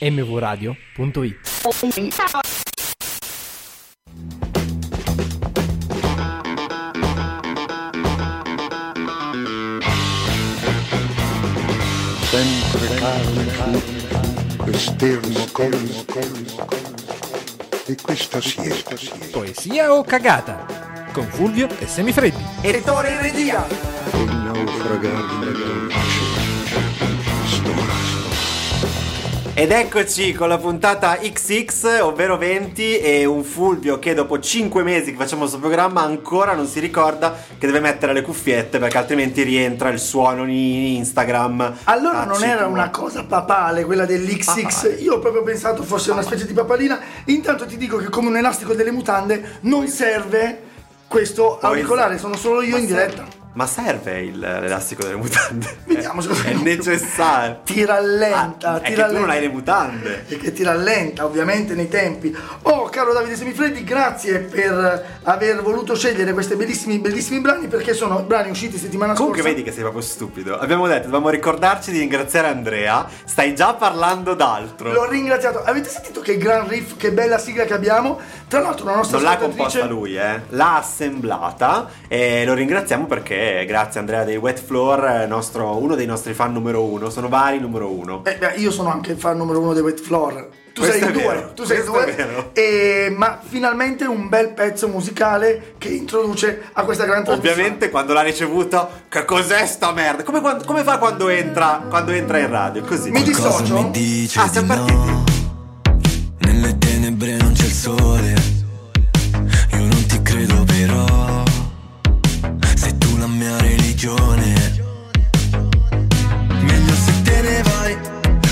mvradio.it. sempre calmo quest'ermo colmo e questa siesta Poesia o cagata? Con Fulvio e Semifreddi. Editore in regia. il naufragare dolce Ed eccoci con la puntata XX, ovvero 20, e un Fulvio che dopo 5 mesi che facciamo questo programma ancora non si ricorda che deve mettere le cuffiette perché altrimenti rientra il suono in Instagram. Allora non era una cosa papale quella dell'XX, Papale. io ho proprio pensato fosse una specie di papalina. Intanto ti dico che come un elastico delle mutande non serve questo Poi- auricolare, sono solo io in diretta. Ma serve il- l'elastico delle mutande? Vediamo, scusa. È necessario. Ti rallenta, Ah, ti è che tu non rallenta. hai le mutande. E che ti rallenta ovviamente nei tempi. Oh, caro Davide Semifreddi, grazie per aver voluto scegliere questi bellissimi, bellissimi brani perché sono brani usciti settimana Comunque scorsa. vedi che sei proprio stupido. Abbiamo detto, dobbiamo ricordarci di ringraziare Andrea. Stai già parlando d'altro. L'ho ringraziato. Avete sentito che gran riff, che bella sigla che abbiamo? Tra l'altro la nostra Non l'ha composta lui, eh. L'ha assemblata e lo ringraziamo perché grazie Andrea dei Wet Floor, eh, nostro- uno dei nostri fan numero uno. Sono vari numero uno. Eh, beh, io sono anche il fan numero uno dei Wet Floor. Tu Questo sei in due, tu sei questo due. è vero. E- ma finalmente un bel pezzo musicale che introduce a questa gran trasmissione. Ovviamente quando l'ha ricevuto, che cos'è sta merda? Come, quando- come fa quando entra, quando entra in radio? Così. Mi dissocio? mi dice Ah, di siamo no partiti. Nelle tenebre non c'è il sole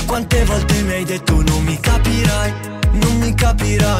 Quante volte mi hai detto non mi capirai Non mi capirai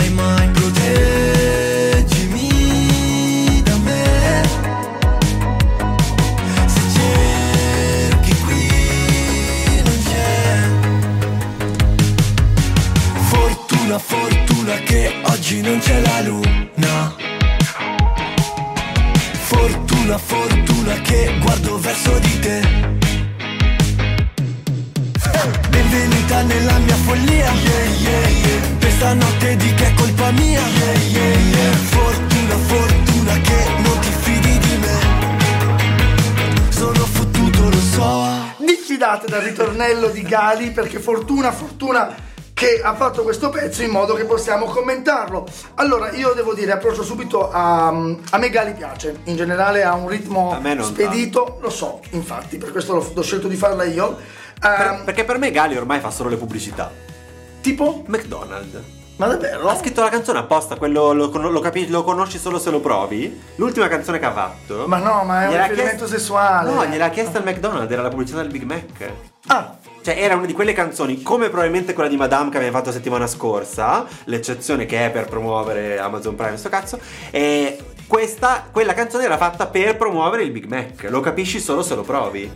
fatto questo pezzo in modo che possiamo commentarlo. Allora, io devo dire, approccio subito a, a me Gali piace, in generale ha un ritmo spedito, lo so, infatti, per questo l'ho, l'ho scelto di farla io. Per- Ehm, perché per me Gali ormai fa solo le pubblicità. tipo? McDonald's. Ma davvero? Ha scritto la canzone apposta, quello lo, lo capi- lo conosci solo se lo provi. L'ultima canzone che ha fatto. Ma no, ma è un riferimento chiesto- sessuale. No, gliel'ha chiesta al McDonald's, era la pubblicità del Big Mac. Ah, Cioè, era una di quelle canzoni, come probabilmente quella di Madame che abbiamo fatto settimana scorsa, l'eccezione che è per promuovere Amazon Prime, sto cazzo. E questa, quella canzone era fatta per promuovere il Big Mac. Lo capisci solo se lo provi.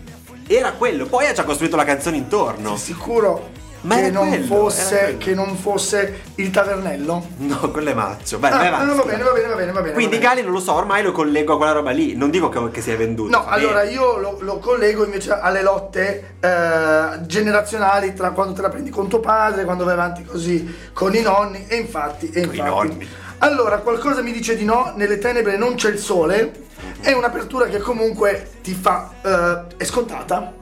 Era quello, poi ha già costruito la canzone intorno. sicuro Ma che, non quello, fosse, che non fosse il tavernello? No, quello è maccio. Beh, Ah, vai avanti, no, va bene, va bene, va bene, va bene. Quindi va bene. Gali non lo so, ormai lo collego a quella roba lì. Non dico che, che si è venduto. No, allora bene. io lo, lo collego invece alle lotte eh, generazionali tra quando te la prendi con tuo padre, quando vai avanti così con i nonni e infatti, e Con i infatti. nonni. Allora, qualcosa mi dice di no, nelle tenebre non c'è il sole, è un'apertura che comunque ti fa... eh, è scontata,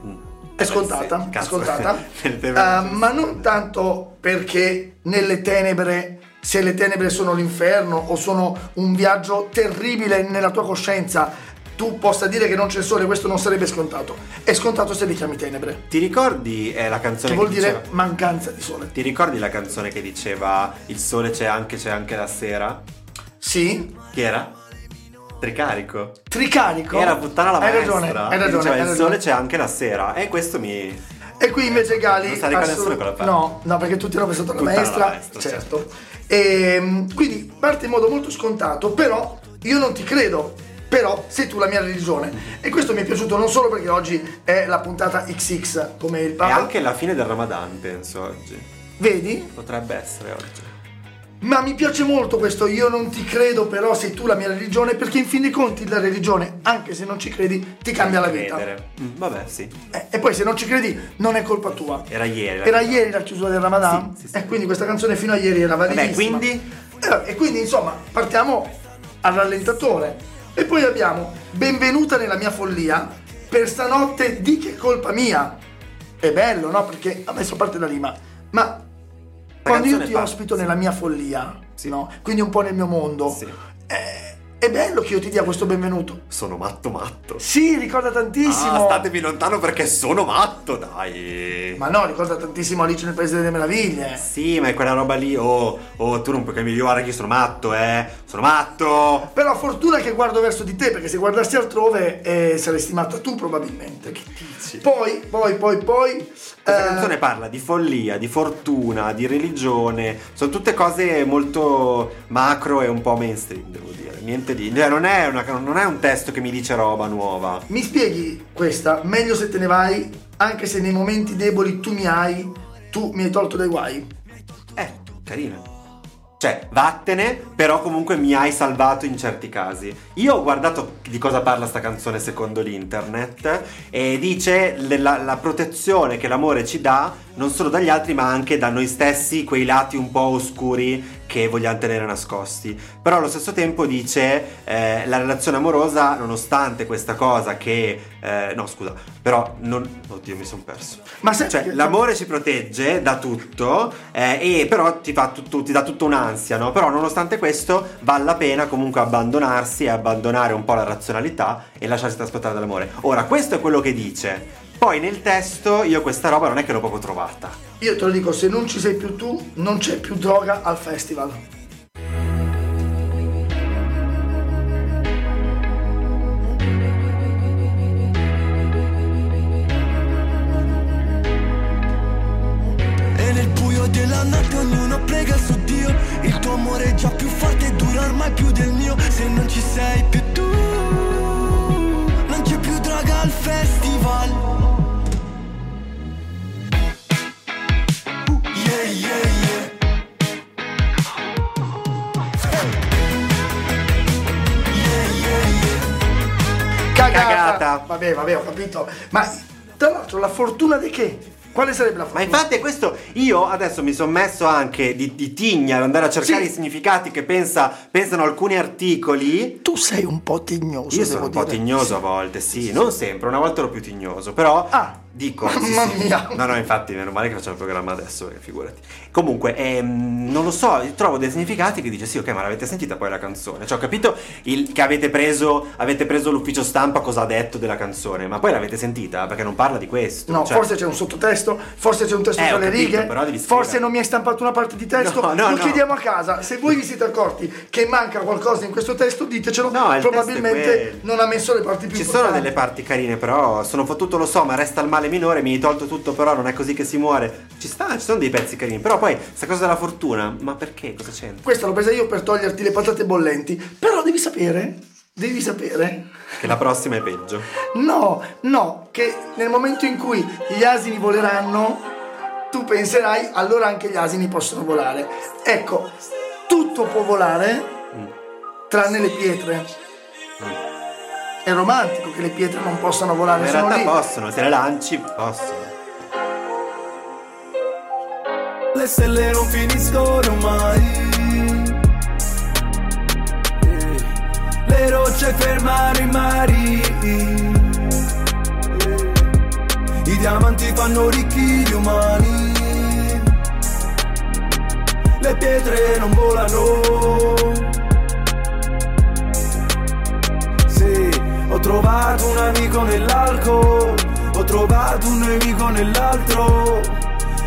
è scontata, è scontata, il ma non tanto perché nelle tenebre, se le tenebre sono l'inferno o sono un viaggio terribile nella tua coscienza, tu possa dire che non c'è il sole, questo non sarebbe scontato. È scontato se li chiami tenebre, Ti ricordi eh, la canzone che vuol che dire diceva... mancanza di sole. Ti ricordi la canzone che diceva Il sole c'è anche, c'è anche la sera? Sì, Chi era? Tricarico. tricarico. Era puttana la Hai maestra. ragione, hai che ragione. diceva, hai il ragione. sole c'è anche la sera. E questo mi... E qui invece Gali. Non sta assolut- nessuno quella parte. No, no, perché tutti hanno pensato alla Tutta la maestra. maestra, certo. E, quindi parte in modo molto scontato, però io non ti credo. Però sei tu la mia religione. E questo mi è piaciuto non solo perché oggi è la puntata XX, come il È Papa. anche la fine del Ramadan, penso, oggi. Vedi? Potrebbe essere oggi. Ma mi piace molto questo io non ti credo, però sei tu la mia religione, perché in fin dei conti la religione, anche se non ci credi, ti cambia la vita. Credere. Mm, vabbè, sì. Eh, e poi se non ci credi non è colpa tua. Era ieri. Era ieri la chiusura del Ramadan Sì, sì, sì. e quindi questa canzone fino a ieri era validissima. quindi? Eh, E quindi insomma partiamo al rallentatore. E poi abbiamo Benvenuta nella mia follia, per stanotte di che colpa mia. È bello, no? Perché adesso parte da lì, ma, ma quando io ti ospito nella mia follia, Sì. no? Quindi un po' nel mio mondo, eh, è bello che io ti dia questo benvenuto. Sono matto matto. Sì, ricorda tantissimo. Ah, statevi lontano perché sono matto, dai. Ma no, ricorda tantissimo Alice nel Paese delle Meraviglie. Sì, ma è quella roba lì. Oh, oh, tu non puoi cambiare. Guarda che io sono matto, eh. Sono matto. Però fortuna che guardo verso di te, perché se guardassi altrove eh, saresti matta tu probabilmente. Poi, poi, poi, poi... Questa eh, canzone parla di follia, di fortuna, di religione. Sono tutte cose molto macro e un po' mainstream, devo dire. Niente di. Cioè, non è, una- non è un testo che mi dice roba nuova. Mi spieghi questa? Meglio se te ne vai, anche se nei momenti deboli tu mi hai, tu mi hai tolto dai guai. Eh, carina. Cioè, vattene, però comunque mi hai salvato in certi casi. Io ho guardato di cosa parla sta canzone secondo l'internet e dice la, la protezione che l'amore ci dà non solo dagli altri ma anche da noi stessi, quei lati un po' oscuri che vogliamo tenere nascosti. Però allo stesso tempo dice eh, la relazione amorosa, nonostante questa cosa che... eh, no, scusa, però non... Oddio, mi sono perso. Ma se, Cioè, l'amore ci protegge da tutto, eh, e però ti, fa tutto, ti dà tutta un'ansia, no? Però nonostante questo vale la pena comunque abbandonarsi e abbandonare un po' la razionalità e lasciarsi trasportare dall'amore. Ora, questo è quello che dice. Poi nel testo io questa roba non è che l'ho proprio trovata. Io te lo dico, se non ci sei più tu, non c'è più droga al festival. Vabbè, vabbè, ho capito. Ma tra l'altro la fortuna di che? Quale sarebbe la Ma fortuna? infatti è questo, io adesso mi sono messo anche di, di tigna ad andare a cercare Sì. i significati che pensa- pensano alcuni articoli. Tu sei un po' tignoso, Io sono un po' dire. tignoso a volte, sì, non sempre, una volta ero più tignoso, però Ah, dico... sì, mamma sì. mia. No, no, infatti, meno male che facciamo il programma adesso, perché figurati. Comunque, ehm, non lo so, trovo dei significati che dice sì, ok, ma l'avete sentita poi la canzone? Cioè, ho capito il- che avete preso, avete preso l'ufficio stampa cosa ha detto della canzone, ma poi l'avete sentita? Perché non parla di questo. No, cioè- forse c'è un sottotesto, forse c'è un testo Eh, tra le capito, righe, però devi forse non mi hai stampato una parte di testo, No, no, lo no. chiediamo a casa. Se voi vi siete accorti che manca qualcosa in questo testo, ditecelo. No, Probabilmente non ha messo le parti più Ci sono importanti. delle parti carine, però sono fottuto, lo so, ma resta il male minore, mi hai tolto tutto, però non è così che si muore. Ci sta, ci sono dei pezzi carini, però poi sta cosa della fortuna, ma perché? Cosa c'entra? Questa l'ho presa io per toglierti le patate bollenti, però devi sapere, devi sapere Che la prossima è peggio. No, no, che nel momento in cui gli asini voleranno, tu penserai, allora anche gli asini possono volare. Ecco, tutto può volare, tranne le pietre. È romantico che le pietre non possano volare, In realtà lì. possono, se le lanci, possono. Le stelle non finiscono mai. Eh, Le rocce fermano i mari. Eh, I diamanti fanno ricchi gli umani. Le pietre non volano. Trovato un amico nell'alcol, ho trovato un nemico nell'altro.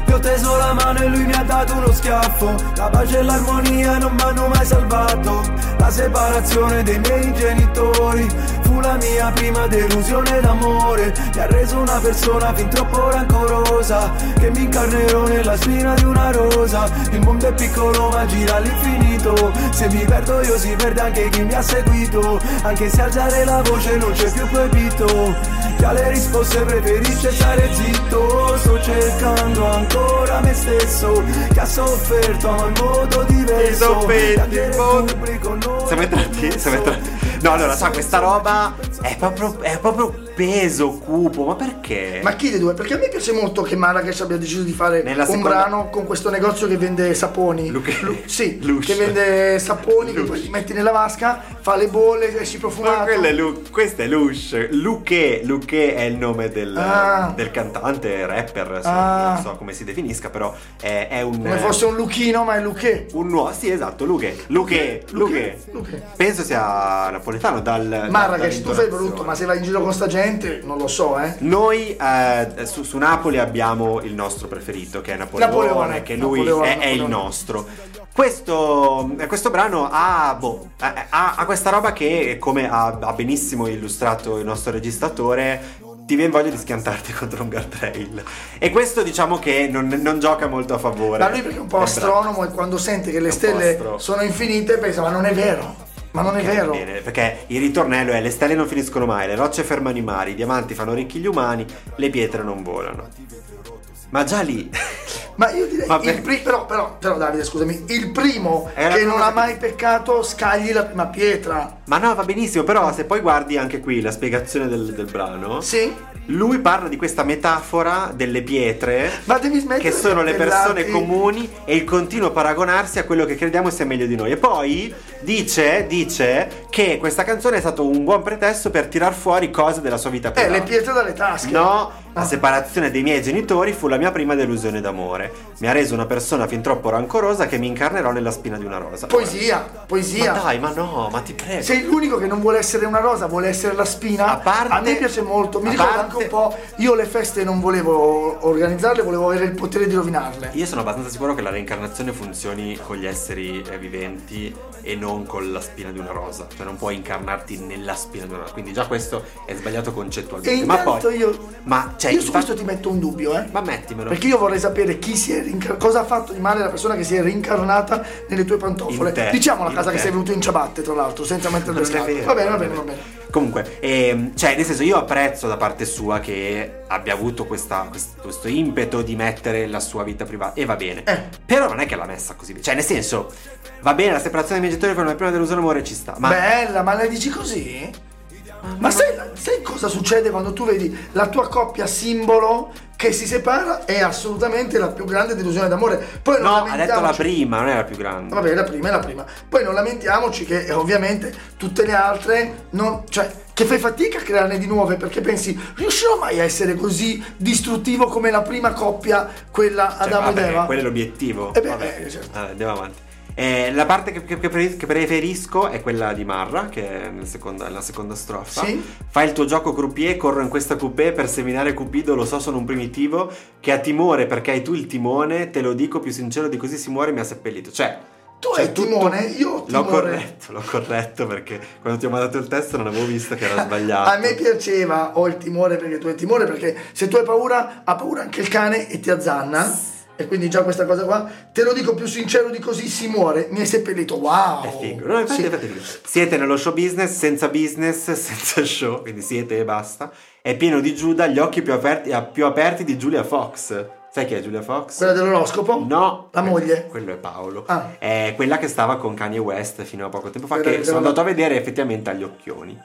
Gli ho teso la mano e lui mi ha dato uno schiaffo. La pace e l'armonia non mi hanno mai salvato. La separazione dei miei genitori. fu la mia prima delusione d'amore. Mi ha reso una persona fin troppo rancorosa Che mi incarnerò nella spina di una rosa. Il mondo è piccolo ma gira all'infinito. Se mi perdo io si perde anche chi mi ha seguito. Anche se alzare la voce non c'è più proibito. Che alle risposte preferisce stare zitto. Sto cercando ancora me stesso Che ha sofferto ma in modo diverso. Sofferti, Cambiare in modo- Siamo entrati? Siamo entrati. No, allora, sa, questa roba è proprio, è proprio peso, cupo, ma perché? Ma chi dei due? Perché a me piace molto che Marrakesh abbia deciso di fare Nella un seconda- brano con questo negozio che vende saponi. Luche- Lu- sì, Lush. che vende saponi che Lush. poi li metti nella vasca, fa le bolle, esci Ma profumato. quello è Lu- questo è Lush. Luque, Luque è il nome del, Ah. del cantante, rapper, Ah. non so come si definisca, però è, è un... Come fosse un Luchino, ma è Luché. Un nuovo, sì esatto, Luque, Luque, Luque. Luque. Penso sia napoletano dal... Marrakesh, tu dall'intonazione. brutto, ma se vai in giro con sta gente, non lo so, eh. Noi eh, su, su Napoli abbiamo il nostro preferito che è Napoleone, Napoleone, che lui Napoleone, è, è il Napoleone. nostro. Questo, eh, questo brano ha, boh, ha, ha- questa roba che, come ha, ha benissimo illustrato il nostro registratore, ti viene voglia di schiantarti contro un guardrail. E questo diciamo che non, non gioca molto a favore. Ma lui perché è un po' astronomo e quando sente che le stelle astro- sono infinite pensa ma non è vero, ma non è vero. bene, perché il ritornello è le stelle non finiscono mai, le rocce fermano i mari, i diamanti fanno ricchi gli umani, le pietre non volano. Ma già lì... Ma io direi Vabbè. il pri- però, però, però Davide scusami, il primo È che non ha mai peccato scagli la prima pietra. Ma no, va benissimo, però se poi guardi anche qui la spiegazione del, del brano, Sì? Lui parla di questa metafora delle pietre che sono le persone comuni e il continuo paragonarsi a quello che crediamo sia meglio di noi. E poi dice, dice che questa canzone è stato un buon pretesto per tirar fuori cose della sua vita Eh, privata. le pietre dalle tasche. No, la Ah. separazione dei miei genitori fu la mia prima delusione d'amore. Mi ha reso una persona fin troppo rancorosa che mi incarnerò nella spina di una rosa. Poesia, poesia. Ma dai, ma no, ma ti prego. Sei l'unico che non vuole essere una rosa, vuole essere la spina. A parte- me piace molto. Mi a ricorda anche un po'. Io le feste non volevo organizzarle, volevo avere il potere di rovinarle. Io sono abbastanza sicuro che la reincarnazione funzioni con gli esseri viventi e non con la spina di una rosa. Cioè non puoi incarnarti nella spina di una rosa. Quindi già questo è sbagliato E concettualmente. Ma intanto poi... io. Ma, cioè, io su infatti- questo ti metto un dubbio, eh. Ma mettimelo. Perché io vorrei sapere chi si è rincar- cosa ha fatto di male la persona che si è rincarnata nelle tue pantofole. Te, Diciamo la casa che te. sei venuto in ciabatte, tra l'altro, senza mettere le scarpe. Va bene, va bene, va bene. Comunque, ehm, cioè, nel senso, io apprezzo da parte sua che abbia avuto questa- quest- questo impeto di mettere la sua vita privata. E va bene. Eh. Però non è che l'ha messa così. Cioè, nel senso, va bene la separazione dei miei genitori per una prima delusione amore ci sta. Ma Bella, ma la dici così? Ma sai, sai cosa succede quando tu vedi la tua coppia simbolo che si separa? È assolutamente la più grande delusione d'amore. Poi no, ha detto la prima, non è la più grande. Vabbè, la prima è la prima. Poi non lamentiamoci che eh, ovviamente tutte le altre non. cioè, che fai fatica a crearne di nuove perché pensi, riuscirò mai a essere così distruttivo come la prima coppia, quella Cioè, Adamo vabbè, ed Eva? Quello è l'obiettivo. Eh beh, Vabbè. eh, certo. Vabbè, andiamo avanti. Eh, la parte che, che- che pre- che preferisco è quella di Marra, che è nel seconda- nella seconda strofa. Sì. Fai il tuo gioco croupier, corro in questa coupé per seminare Cupido, lo so sono un primitivo, che ha timore perché hai tu il timone, te lo dico più sincero di così si muore mi ha seppellito. Cioè, Tu cioè, hai timone, io ho L'ho timore. corretto, l'ho corretto perché quando ti ho mandato il testo non avevo visto che era sbagliato. A me piaceva, ho il timore perché tu hai timore, perché se tu hai paura, ha paura anche il cane e ti azzanna. E quindi già questa cosa qua, te lo dico più sincero di così si muore, mi hai seppellito, wow! È figo. No, infatti, Sì. infatti figo. Siete nello show business, senza business, senza show, quindi siete e basta. È pieno di Giuda, gli occhi più aperti, più aperti di Giulia Fox. Sai chi è Giulia Fox? Quella dell'oroscopo? No, La moglie? Quello è Paolo. Ah. È quella che stava con Kanye West fino a poco tempo fa. Quella Che sono andato a vedere effettivamente agli occhioni.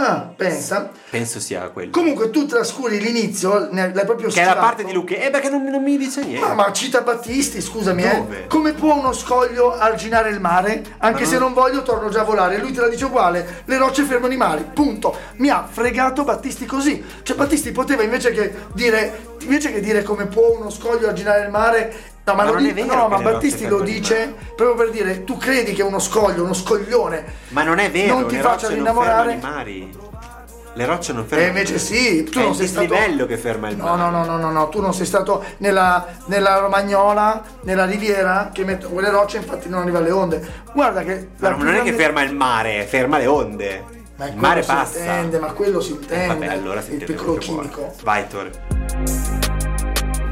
Ah, pensa. Penso sia quello. Comunque tu trascuri l'inizio, l'hai proprio che è la parte di Luke. Eh, perché non, non mi dice niente. Ah, ma cita Battisti, scusami, Dove? eh. Come può uno scoglio arginare il mare? Anche Ma se non- non voglio, torno già a volare. Lui te la dice uguale. Le rocce fermano i mari. Punto. Mi ha fregato Battisti così. Cioè, Battisti poteva invece che dire. Invece che dire come può uno scoglio arginare il mare. No, ma, Ma lo non è di- vero no, ma Battisti lo dice proprio per dire tu credi che uno scoglio, uno scoglione. Ma non è vero, Non ti rocce innamorare. non fermano i mari. Le rocce non E fermano. invece sì, tu è non il sei stato. dislivello che ferma il No, mare. no, no, no, no, no, tu non sei stato nella, nella Romagnola, nella riviera, che mettono quelle rocce, infatti non arriva alle onde. Guarda che. Ma non più è che grande- ferma il mare, ferma le onde. Ma Il mare si passa. intende, ma quello si Eh, intende. vabbè, allora si il intende piccolo che vuoi. chimico. Vai, Tor.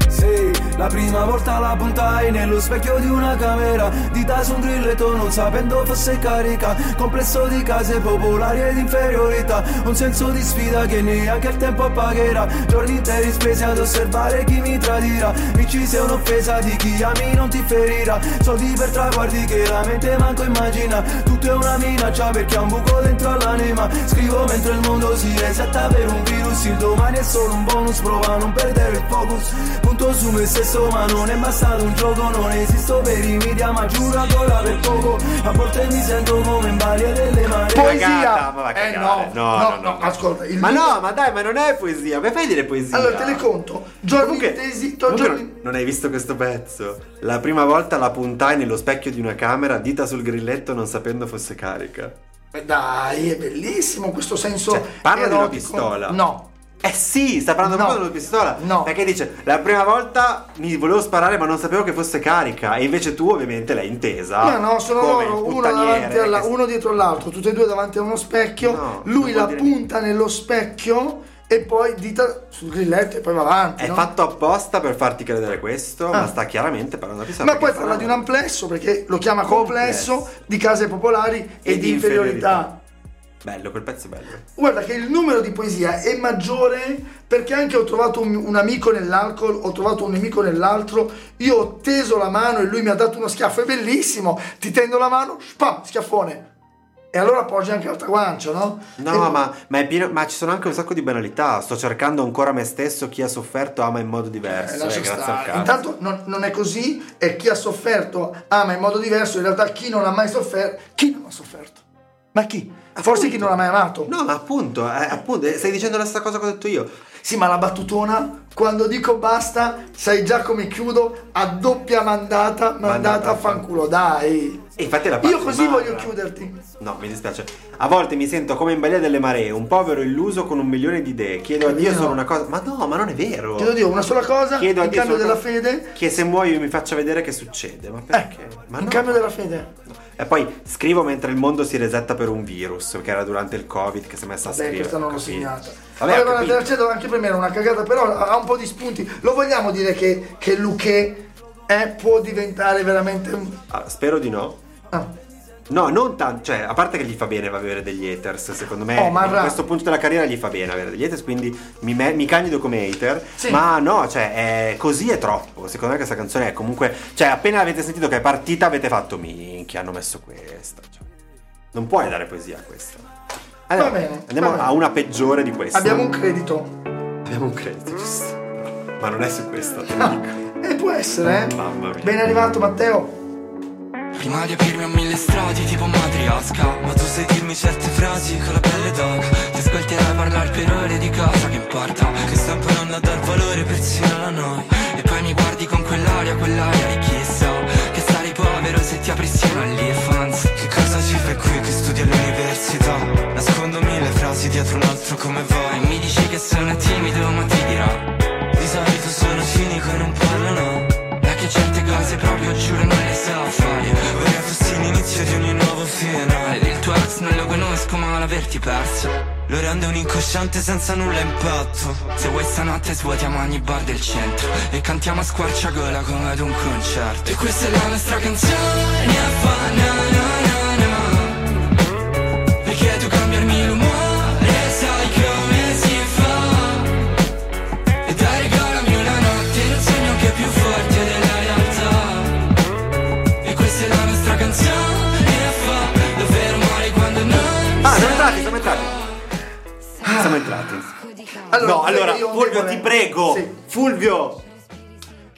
Sì, la prima volta la puntai nello specchio di una camera Dita su un grilletto non sapendo fosse carica Complesso di case popolari ed inferiorità Un senso di sfida che neanche il tempo pagherà Giorni interi spesi ad osservare chi mi tradirà Vinci se un'offesa di chi ami non ti ferirà Soldi per traguardi che la mente manco immagina Tutto è una minaccia perché ha un buco dentro all'anima Scrivo mentre il mondo si resetta per un virus Il domani è solo un bonus, prova a non perdere il focus Punto su me stesso ma non è bastato un gioco Non esisto per i media ma giuro ancora per poco A volte mi sento come in balia delle maree Poesia! Cagata, ma Eh, no, no, no, no, no, ascolta, il ma libro- no, ma dai, ma non è poesia. Ma fai dire poesia. Allora te le conto. Giorni giorni- non, non hai visto questo pezzo? La prima volta la puntai nello specchio di una camera, dita sul grilletto, non sapendo fosse carica. Dai, è bellissimo questo senso. Cioè, parla di una erotico. pistola. No. Eh sì, sta parlando No. proprio della pistola. No. Perché dice, la prima volta mi volevo sparare ma non sapevo che fosse carica. E invece tu ovviamente l'hai intesa. Ma no, sono loro, uno, alla- uno dietro l'altro, tutti e due davanti a uno specchio. No, lui la punta nello specchio e poi dita sul grilletto e poi va avanti. È no? fatto apposta per farti credere questo, Ah. ma sta chiaramente parlando di pistola. Ma poi parla di un amplesso perché lo chiama complesso, Complesso. di case popolari e, E di di inferiorità. inferiorità. Bello, quel pezzo è bello. Guarda che il numero di poesia è maggiore perché anche ho trovato un, un amico nell'alcol, ho trovato un nemico nell'altro, io ho teso la mano e lui mi ha dato uno schiaffo, è bellissimo, ti tendo la mano, spam, schiaffone. E allora appoggi anche l'altra guancia, no? No, E- ma, ma pieno, ma ci sono anche un sacco di banalità. Sto cercando ancora me stesso, chi ha sofferto ama in modo Eh, diverso. lascia eh, grazie. Intanto non, non è così e chi ha sofferto ama in modo diverso, in realtà chi non ha mai sofferto, chi non ha sofferto? Ma chi? Forse chi non ha mai amato. No, ma appunto, eh, appunto, eh, stai dicendo la stessa cosa che ho detto io. Sì, ma la battutona, quando dico basta, sai già come chiudo, a doppia mandata, mandata, Mandata a fanculo, dai. E infatti è la Io parte così magra. voglio chiuderti. No, mi dispiace. A volte mi sento come in balia delle maree, un povero illuso con un milione di idee. Chiedo a Dio solo una cosa. Ma no, ma non è vero. Chiedo a Dio una sola cosa, Chiedo a Dio cambio della cosa- fede. Che se muoio mi faccia vedere che succede. Ma perché? Ecco, ma in no. cambio della fede. E poi scrivo mentre il mondo si resetta per un virus, che era durante il Covid, che si è messa a Vabbè, scrivere. questa non l'ho segnata. Vabbè, Vabbè, ho guarda, te capito. la cedo anche per me, era una cagata, però ha un po' di spunti. Lo vogliamo dire che, che Luque è, può diventare veramente un... Ah, spero di no. Ah. No, non tanto, cioè, a parte che gli fa bene avere degli haters, secondo me Oh, ma in ra- questo punto della carriera gli fa bene avere degli haters, quindi mi, me- mi candido come hater, Sì. ma no, cioè, è- così è troppo, secondo me questa canzone è comunque, cioè, appena avete sentito che è partita avete fatto, minchia, hanno messo questa, cioè, non puoi dare poesia a questa. Allora, bene, andiamo va bene. a una peggiore di questa. Abbiamo un credito. Abbiamo un credito, giusto. Ma non è su questa, te lo dico. E può essere, eh? Mamma mia. Ben arrivato Matteo. Prima di aprirmi a mille strati tipo matriosca Ma tu sai dirmi certe frasi con la pelle d'oca Ti ascolterai parlare per ore di cosa che importa. Che sto imparando a dar valore persino alla noi. E poi mi guardi con quell'aria, quell'aria perso Lo rende un incosciente senza nulla impatto. Se vuoi stanotte svuotiamo ogni bar del centro E cantiamo a squarciagola come ad un concerto. E questa è la nostra canzone fa na na entrati. Allora, no, allora, io Fulvio, debole- ti prego. Sì. Fulvio.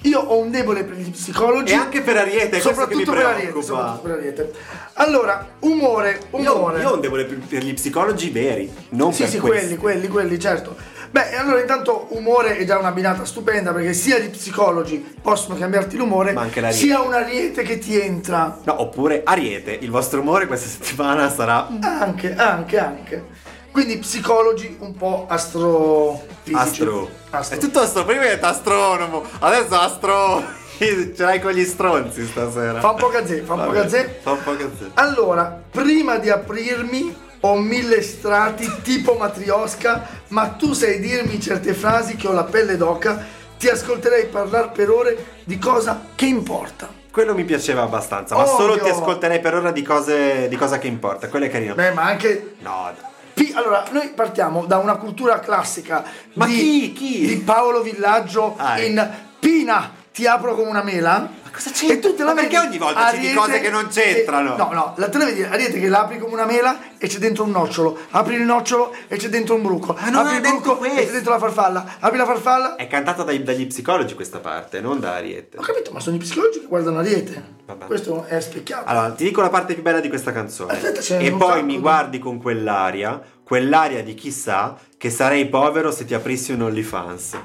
Io ho un debole per gli psicologi. E anche per Ariete, soprattutto per Ariete, soprattutto per Ariete. Allora, umore, Io, umore. io ho un debole per, gli psicologi veri, non Sì, per sì, questi. quelli, quelli, quelli, certo. Beh, allora intanto umore è già una binata stupenda perché sia gli psicologi possono cambiarti l'umore, Ma anche l'ariete. sia un ariete che ti entra. No, oppure Ariete, il vostro umore questa settimana sarà Anche, anche, anche. Quindi psicologi un po' astrofisici. astro. Astro. È tutto astro, prima è astronomo, adesso astro. Ce l'hai con gli stronzi stasera. Fa un po' gazzè, fa un po' gazzè. Fa un po' gazzè. Allora, prima di aprirmi ho mille strati tipo matriosca, ma tu sai dirmi certe frasi che ho la pelle d'oca, ti ascolterei parlare per ore di cosa che importa. Quello mi piaceva abbastanza, ma Ovvio. solo ti ascolterei per ora di cose di cosa che importa. Quello è carino. Beh, ma anche No. Pi- allora, noi partiamo da una cultura classica Ma di, chi? Chi? di Paolo Villaggio Ah, in Pina, ti apro come una mela. Ma cosa c'entra? E tu te la Ma perché vedi ogni volta citi cose che non c'entrano? no, no, la te la vedi Ariete che l'apri come una mela e c'è dentro un nocciolo. Apri il nocciolo e c'è dentro un bruco. Ma non apri il bruco e c'è dentro la farfalla. Apri la farfalla. È cantata dai- dagli psicologi questa parte, non da Ariete. Ho capito, ma sono i psicologi che guardano Ariete. Vabbè. Questo è specchiato. Allora, ti dico la parte più bella di questa canzone. Aspetta, e poi mi di- guardi con quell'aria, quell'aria di chissà che sarei povero se ti aprissi un OnlyFans.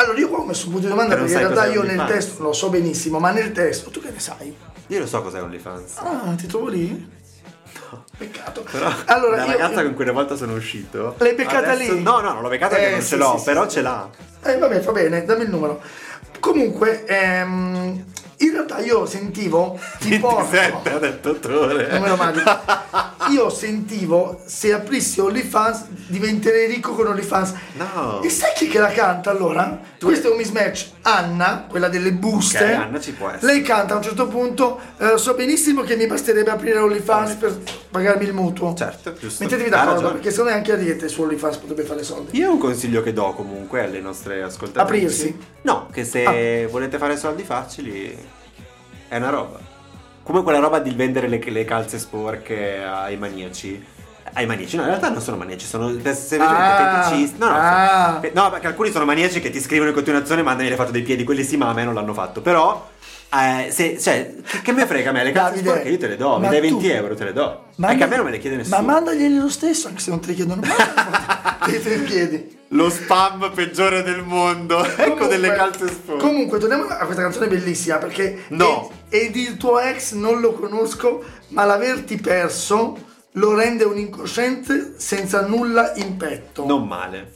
Allora, io qua ho messo un punto di domanda Che non perché in realtà io nel testo lo so benissimo, ma nel testo tu che ne sai? Io lo so cos'è OnlyFans. Ah, ti trovo lì? Peccato. Però allora, la io- ragazza con cui una volta sono uscito. L'hai beccata adesso- lì? No, no, non l'ho beccata Eh, perché non sì, ce l'ho, sì, però sì. ce l'ha. Eh, vabbè, va bene, dammi il numero. Comunque, ehm, in realtà io sentivo ti porto 27 ha detto Tore. numero magico. Io sentivo se aprissi OnlyFans diventerei ricco con OnlyFans. No. E sai chi che la canta allora? Questo è un mismatch. Anna, quella delle buste. Ok, Anna ci può essere. Lei canta a un certo punto. eh, so benissimo che mi basterebbe aprire OnlyFans per pagarmi il mutuo. Certo, giusto. Mettetevi d'accordo, ragione. perché secondo me anche Ariete su OnlyFans potrebbe fare soldi. Io un consiglio che do comunque alle nostre ascoltatrici. Aprirsi. No, che se volete fare soldi facili è una roba. Come quella roba di vendere le, le calze sporche ai maniaci. Ai maniaci, no, in realtà non sono maniaci, sono semplicemente Ah, feticisti. No, no, ah. fe- no, perché alcuni sono maniaci che ti scrivono in continuazione, mandano le foto dei piedi, quelli sì, ma a me non l'hanno fatto. Però, eh, se, cioè, che, che me frega a me, le calze Davide, sporche io te le do, mi dai tu- 20 euro, te le do. Manda- Perché a me non me le chiede nessuno. Ma mandaglieli lo stesso, anche se non te li chiedono mai. Te li chiedi. Lo spam peggiore del mondo. ecco Comunque- delle calze sporche. Comunque, torniamo a questa canzone bellissima perché. No. Ed, ed il tuo ex non lo conosco, ma l'averti perso lo rende un incosciente senza nulla in petto. Non male.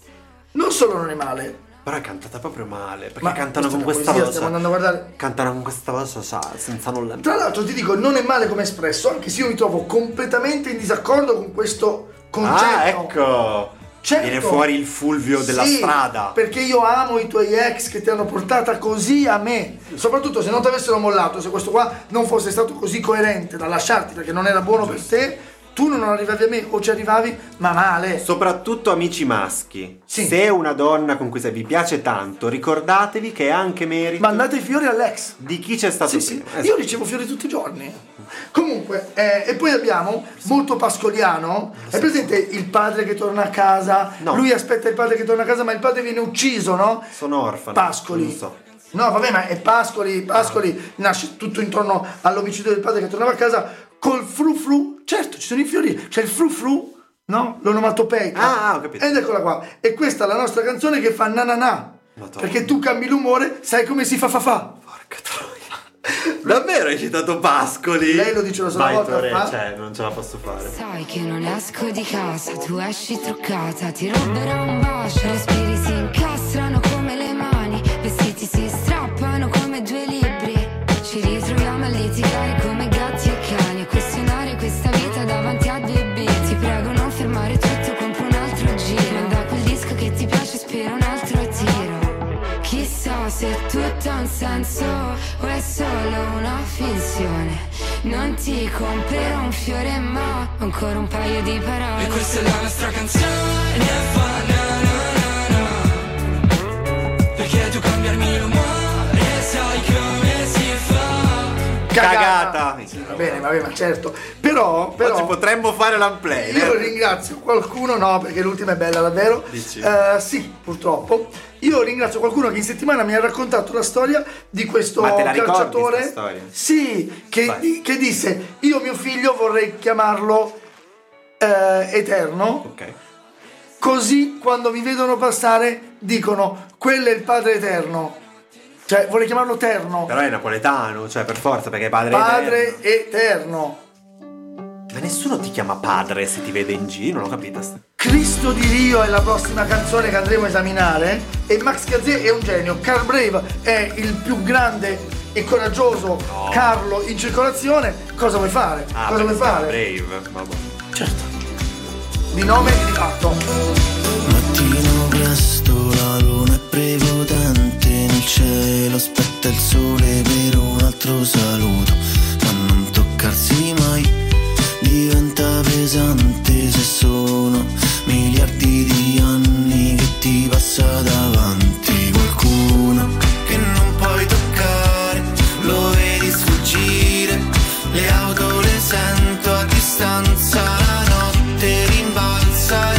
Non solo non è male, Però è cantata proprio male. Perché ma cantano con questa poesia, voce. Stiamo andando a guardare. Cantano con questa voce, sa, senza nulla. Tra l'altro ti dico, non è male come espresso, anche se io mi trovo completamente in disaccordo con questo concetto. Ah, ecco. Certo. Viene fuori il fulvio della Sì, strada. Perché io amo i tuoi ex che ti hanno portata così a me. Soprattutto se non ti avessero mollato, se questo qua non fosse stato così coerente da lasciarti perché non era buono per te, tu non arrivavi a me o ci arrivavi, ma male. Soprattutto amici maschi. Sì. Se una donna con cui sei vi piace tanto, ricordatevi che è anche merito Mandate i fiori all'ex. di chi c'è stato Sì, sì, prima. io Esatto. ricevo fiori tutti i giorni. Comunque, eh, e poi abbiamo molto pascoliano. È presente il padre che torna a casa? No. Lui aspetta il padre che torna a casa, ma il padre viene ucciso, no? Sono orfano. Pascoli. Non so. No, vabbè, ma è Pascoli. Pascoli nasce tutto intorno all'omicidio del padre che tornava a casa col fru fru. Certo, ci sono i fiori, c'è il fru fru, no? L'onomatopeica. Ah, ah, ho capito. Ed eccola qua. E questa è la nostra canzone che fa na na na. Madonna. Perché tu cambi l'umore, sai come si fa fa fa. Porca troia. Davvero hai citato Pascoli? Lei lo dice una sola Vai, volta, Tore, fa? cioè, non ce la posso fare. Sai che non esco di casa, tu esci truccata, ti ruberò un bacio, respiri si incastrano una finzione. Non ti comprerò un fiore ma ancora un paio di E parole. questa è la nostra canzone fa na na na na Perché tu cambiarmi l'umore sai come si fa Cagata. Va bene, va bene, ma certo. Però, però Oggi potremmo fare l'unplay. io eh? ringrazio qualcuno, no, perché l'ultima è bella davvero. Dici? Eh, sì, purtroppo. Io ringrazio qualcuno che in settimana mi ha raccontato la storia di questo Ma te la calciatore. storia? Sì, che, di- che disse: Io mio figlio vorrei chiamarlo eh, Eterno. Ok. Così quando mi vedono passare dicono: Quello è il Padre Eterno. Cioè, vorrei chiamarlo Terno. Però è napoletano, cioè per forza, perché è padre Padre eterno. Eterno. Ma nessuno ti chiama padre se ti vede in giro, non l'ho capita. Cristo di Rio è la prossima canzone che andremo a esaminare e Max Gazzè è un genio. Carl Brave è il più grande e coraggioso Carlo in circolazione. Cosa vuoi fare? Ah, Cosa vuoi fare? Brave, vabbè. Certo. di nome e di fatto. Mattino presto la luna è prepotente nel cielo aspetta il sole per un altro saluto ma non toccarsi mai diventa pesante se sono miliardi di anni che ti passa davanti. Qualcuno che non puoi toccare. Lo vedi sfuggire. Le auto le sento a distanza. La notte rimbalza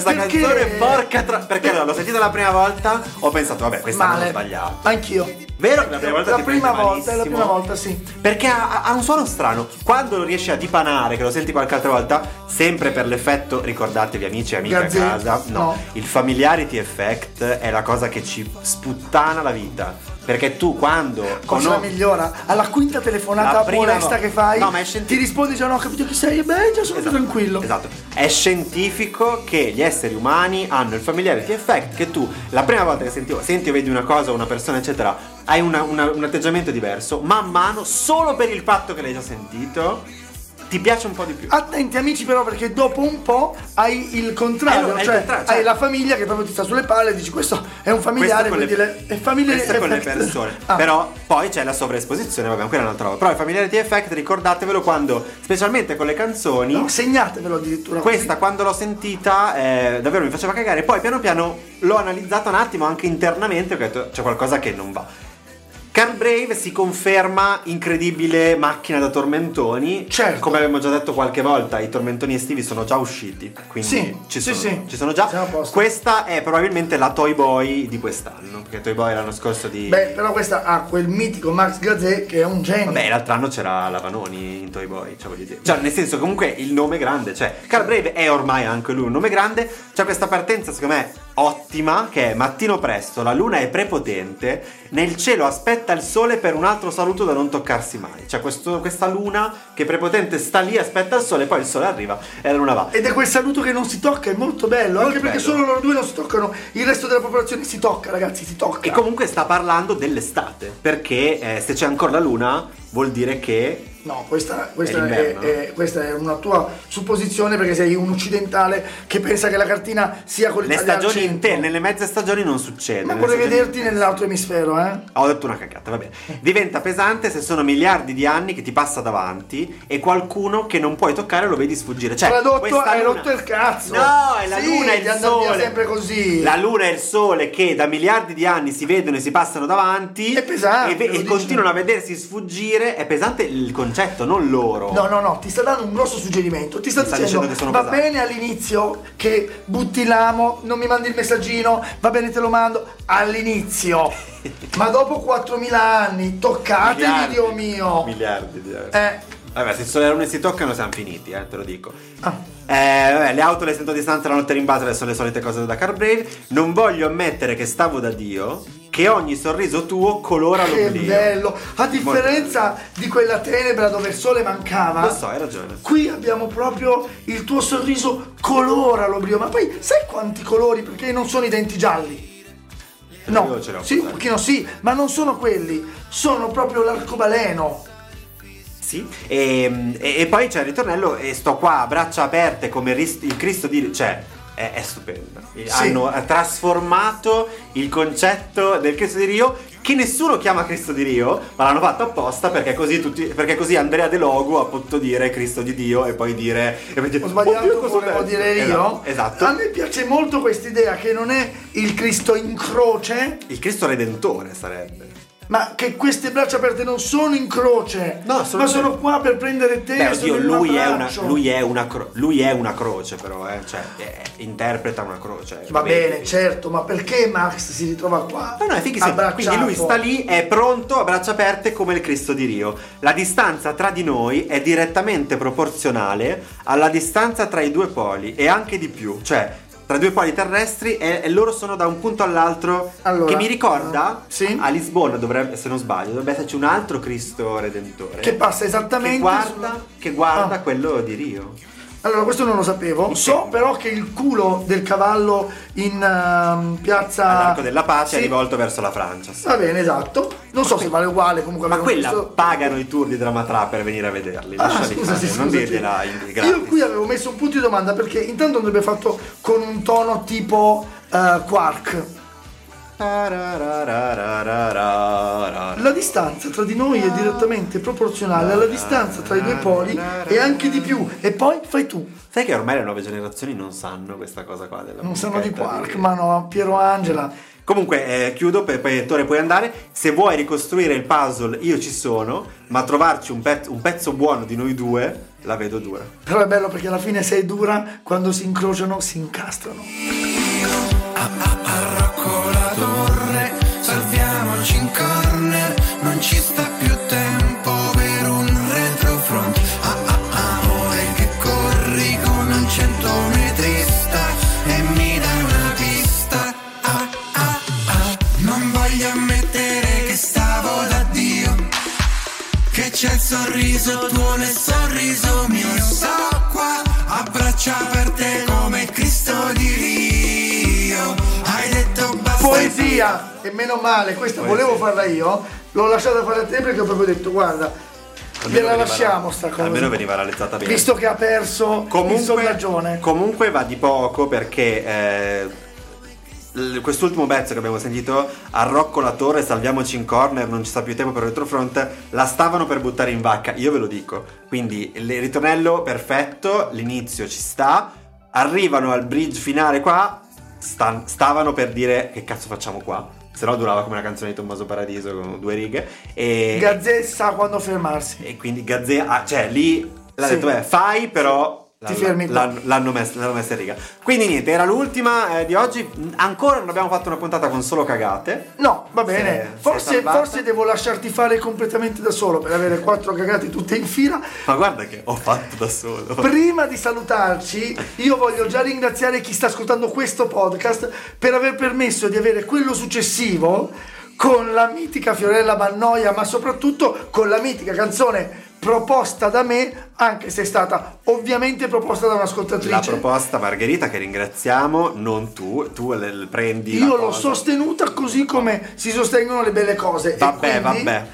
questa Perché? canzone, porca troia. Perché allora, l'ho sentita la prima volta, ho pensato, vabbè, questa non ho Male. sbagliato. Anch'io. Vero la prima volta La prima volta, è la prima volta, sì. Perché ha, ha un suono strano. Quando lo riesci a dipanare, che lo senti qualche altra volta, sempre per l'effetto, ricordatevi amici e amiche Gazzè, a casa, no, no. il familiarity effect è la cosa che ci sputtana la vita. Perché tu quando Cosa cono- migliora? Alla quinta telefonata onesta vo- che fai, No, ma è scientifico. ti rispondi già no, ho capito chi sei, e beh, già sono Esatto, tranquillo. Esatto. È scientifico che gli esseri umani hanno il familiarity effect che tu la prima volta che senti, senti o vedi una cosa, una persona, eccetera, hai una- una- un atteggiamento diverso, man mano, solo per il fatto che l'hai già sentito, ti piace un po' di più. Attenti amici però perché dopo un po' hai il contrario, Eh, no, è il cioè contrario, hai cioè- la famiglia che proprio ti sta sulle palle e dici questo è un familiare, quindi con le, è familiare questo con le persone. Ah, Però poi c'è la sovraesposizione, vabbè, quella è un'altra roba. Però il familiarity effect, ricordatevelo quando, specialmente con le canzoni, no, segnatevelo addirittura. Questa quando l'ho sentita eh, davvero mi faceva cagare. Poi piano piano l'ho analizzata un attimo anche internamente. Ho detto c'è qualcosa che non va. Carl Brave si conferma incredibile macchina da tormentoni. Certo. Come abbiamo già detto qualche volta, i tormentoni estivi sono già usciti. Quindi Sì, ci, sì, sono, sì. ci sono già. Questa è probabilmente la Toy Boy di quest'anno. Perché Toy Boy l'anno scorso di. Beh, però questa ha quel mitico Max Gazzè che è un genio. Vabbè, l'altro anno c'era la Vanoni in Toy Boy, cioè voglio dire. Cioè, nel senso, comunque il nome grande, cioè, Carl Brave è ormai anche lui un nome grande. C'è questa partenza, secondo me, ottima, che è mattino presto, la luna è prepotente, nel cielo aspetta il sole per un altro saluto da non toccarsi mai. C'è questo- questa luna che prepotente sta lì, aspetta il sole, poi il sole arriva e la luna va. Ed è quel saluto che non si tocca, è molto bello, anche perché bello. solo loro due non si toccano, il resto della popolazione si tocca, ragazzi, si tocca. E comunque sta parlando dell'estate, perché eh, se c'è ancora la luna vuol dire che No, questa, questa È è, è- questa è una tua supposizione perché sei un occidentale che pensa che la cartina sia con le stagioni centro. intere, nelle mezze stagioni non succede. Ma vorrei vederti nell'altro emisfero, eh? Ho detto una cagata, va bene. Diventa pesante se sono miliardi di anni che ti passa davanti e qualcuno che non puoi toccare lo vedi sfuggire. Cioè, Tradotto, hai luna- rotto il cazzo. No, è la Sì, luna e il sole. sempre così. La luna e il sole che da miliardi di anni si vedono e si passano davanti. È pesante, E, ve- e continuano a vedersi sfuggire. È pesante il concetto, non loro. No, no, no, ti sta dando un grosso suggerimento. Ti sta Mi sta dicendo, dicendo che sono va pesante." bene all'inizio che butti l'amo, non mi mandi il messaggino, va bene te lo mando all'inizio. Ma dopo 4000 anni, toccatevi. Dio mio. Miliardi di anni. Eh, Vabbè, se il sole e la luna si toccano siamo finiti, eh, te lo dico. ah, Eh, vabbè, le auto le sento a distanza, la notte rimbalza, sono le solite cose da Car Brave. Non voglio ammettere che stavo da Dio, che ogni sorriso tuo colora che l'oblio. bello. A differenza di quella tenebra dove il sole mancava. Lo so, hai ragione. Qui abbiamo proprio il tuo sorriso colora l'oblio, ma poi sai quanti colori? Perché non sono i denti gialli. No, sì, un pochino sì, ma non sono quelli, sono proprio l'arcobaleno. Sì. E, e- e poi c'è il ritornello e sto qua a braccia aperte come il Cristo di... Cioè, è, è stupendo. Hanno trasformato il concetto del Cristo di Rio che nessuno chiama Cristo di Rio, ma l'hanno fatto apposta perché così, tutti, perché così Andrea De Logo ha potuto dire Cristo di Dio e poi dire... E poi dire Ho sbagliato, "Oddio, cosa volevo ho detto?" dire io. Esatto. esatto. A me piace molto questa idea che non è il Cristo in croce, Il Cristo Redentore sarebbe. Ma che queste braccia aperte non sono in croce, No, ma assolutamente. sono qua per prendere te. Beh, sono oddio, lui è, una, lui, è una cro- lui è una croce, però, eh, cioè, eh, interpreta una croce. Va Vedi? bene, certo, ma perché Max si ritrova qua? No, no, è fighissimo. Quindi lui sta lì, è pronto a braccia aperte come il Cristo di Rio. La distanza tra di noi è direttamente proporzionale alla distanza tra i due poli e anche di più. Cioè, tra due poli terrestri e, e loro sono da un punto all'altro Allora, che mi ricorda eh, sì. a Lisbona dovrebbe se non sbaglio dovrebbe esserci un altro Cristo Redentore Che passa esattamente che guarda, sulla- che guarda Ah. quello di Rio Allora, questo non lo sapevo. So però che il culo del cavallo in ehm, piazza. all'arco della pace è Sì. rivolto verso la Francia sì. Va bene, esatto. Non so se vale uguale comunque. ma quella visto- pagano i tour di Dramatra per venire a vederli Ah, lasciali scusa, fare, sì, non dirgliela in gratis Io qui avevo messo un punto di domanda perché intanto andrebbe fatto con un tono tipo eh, quark. La distanza tra di noi è direttamente proporzionale alla distanza tra i due poli e anche di più. E poi fai tu. sai che ormai le nuove generazioni non sanno questa cosa qua della Non sanno di quark, ma no, Piero Angela. Comunque, eh, chiudo, per, poi Ettore puoi andare. Se vuoi ricostruire il puzzle, io ci sono, ma trovarci un, pezzo- un pezzo buono di noi due, la vedo dura. Però è bello perché alla fine sei dura, quando si incrociano si incastrano. Arrocco sorriso tuo nel sorriso mio. Sto qua a braccia aperte come Cristo di Rio. Hai detto basta. Poesia! E meno male, questa volevo farla io, l'ho lasciata fare a te perché ho proprio detto, guarda, gliela veniva- lasciamo sta cosa. Almeno veniva realizzata bene. Visto che ha perso il comunque, sondagione. comunque va di poco perché eh, quest'ultimo pezzo che abbiamo sentito, Arrocco la torre, salviamoci in corner, non ci sta più tempo per il retrofront, la stavano per buttare in vacca, io ve lo dico. Quindi il ritornello perfetto, l'inizio ci sta, arrivano al bridge finale qua, stan- stavano per dire che cazzo facciamo qua. Se no durava come una canzone di Tommaso Paradiso con due righe. E, Gazzè sa quando fermarsi. e quindi Gazzè, ah, cioè lì l'ha Sì. detto, beh, fai però... Ti fermi l'hanno, l'hanno messa, l'hanno messa in riga. Quindi niente, era l'ultima eh, di oggi. Ancora non abbiamo fatto una puntata con solo cagate. No, va bene. è Forse, forse devo lasciarti fare completamente da solo per avere quattro cagate tutte in fila. Ma guarda che ho fatto da solo. Prima di salutarci, io voglio già ringraziare chi sta ascoltando questo podcast per aver permesso di avere quello successivo con la mitica Fiorella Bannoia, ma soprattutto con la mitica canzone proposta da me, anche se è stata ovviamente proposta da La un'ascoltatrice. proposta Margherita che ringraziamo, non tu, tu le, prendi. la Io l'ho cosa. sostenuta così come si sostengono le belle cose. Vabbè, quindi, vabbè.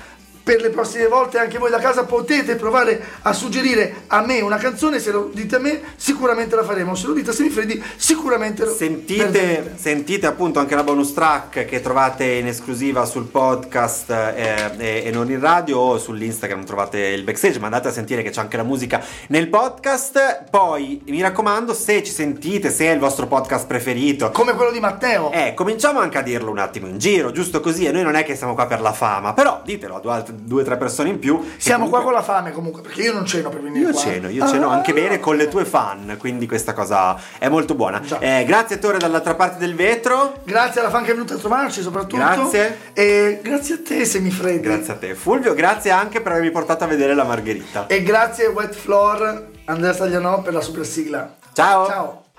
Per le prossime volte anche voi da casa potete provare a suggerire a me una canzone, se lo dite a me sicuramente la faremo, se lo dite a Semifreddi sicuramente lo Sentite, sentite appunto anche la bonus track che trovate in esclusiva sul podcast eh, e, e non in radio o sull'Instagram trovate il backstage, ma andate a sentire che c'è anche la musica nel podcast. Poi mi raccomando, se ci sentite, se è il vostro podcast preferito, Come quello di Matteo. eh, cominciamo anche a dirlo un attimo in giro, giusto così. E noi non è che siamo qua per la fama, però ditelo a due, altre- due o tre persone in più. Siamo qua con comunque- la fame comunque, perché io non ceno per venire Io qua. ceno, io ceno Ah. anche bene con le tue fan, quindi questa cosa è molto buona. Eh, grazie Tore dall'altra parte del vetro. Grazie alla fan che è venuta a trovarci soprattutto. Grazie. E grazie a te Semifreddi. Grazie a te. Fulvio, grazie anche per avermi portato a vedere la Margherita. E grazie Wet Floor, Andrea Staglianò per la super sigla. Ciao. Ciao.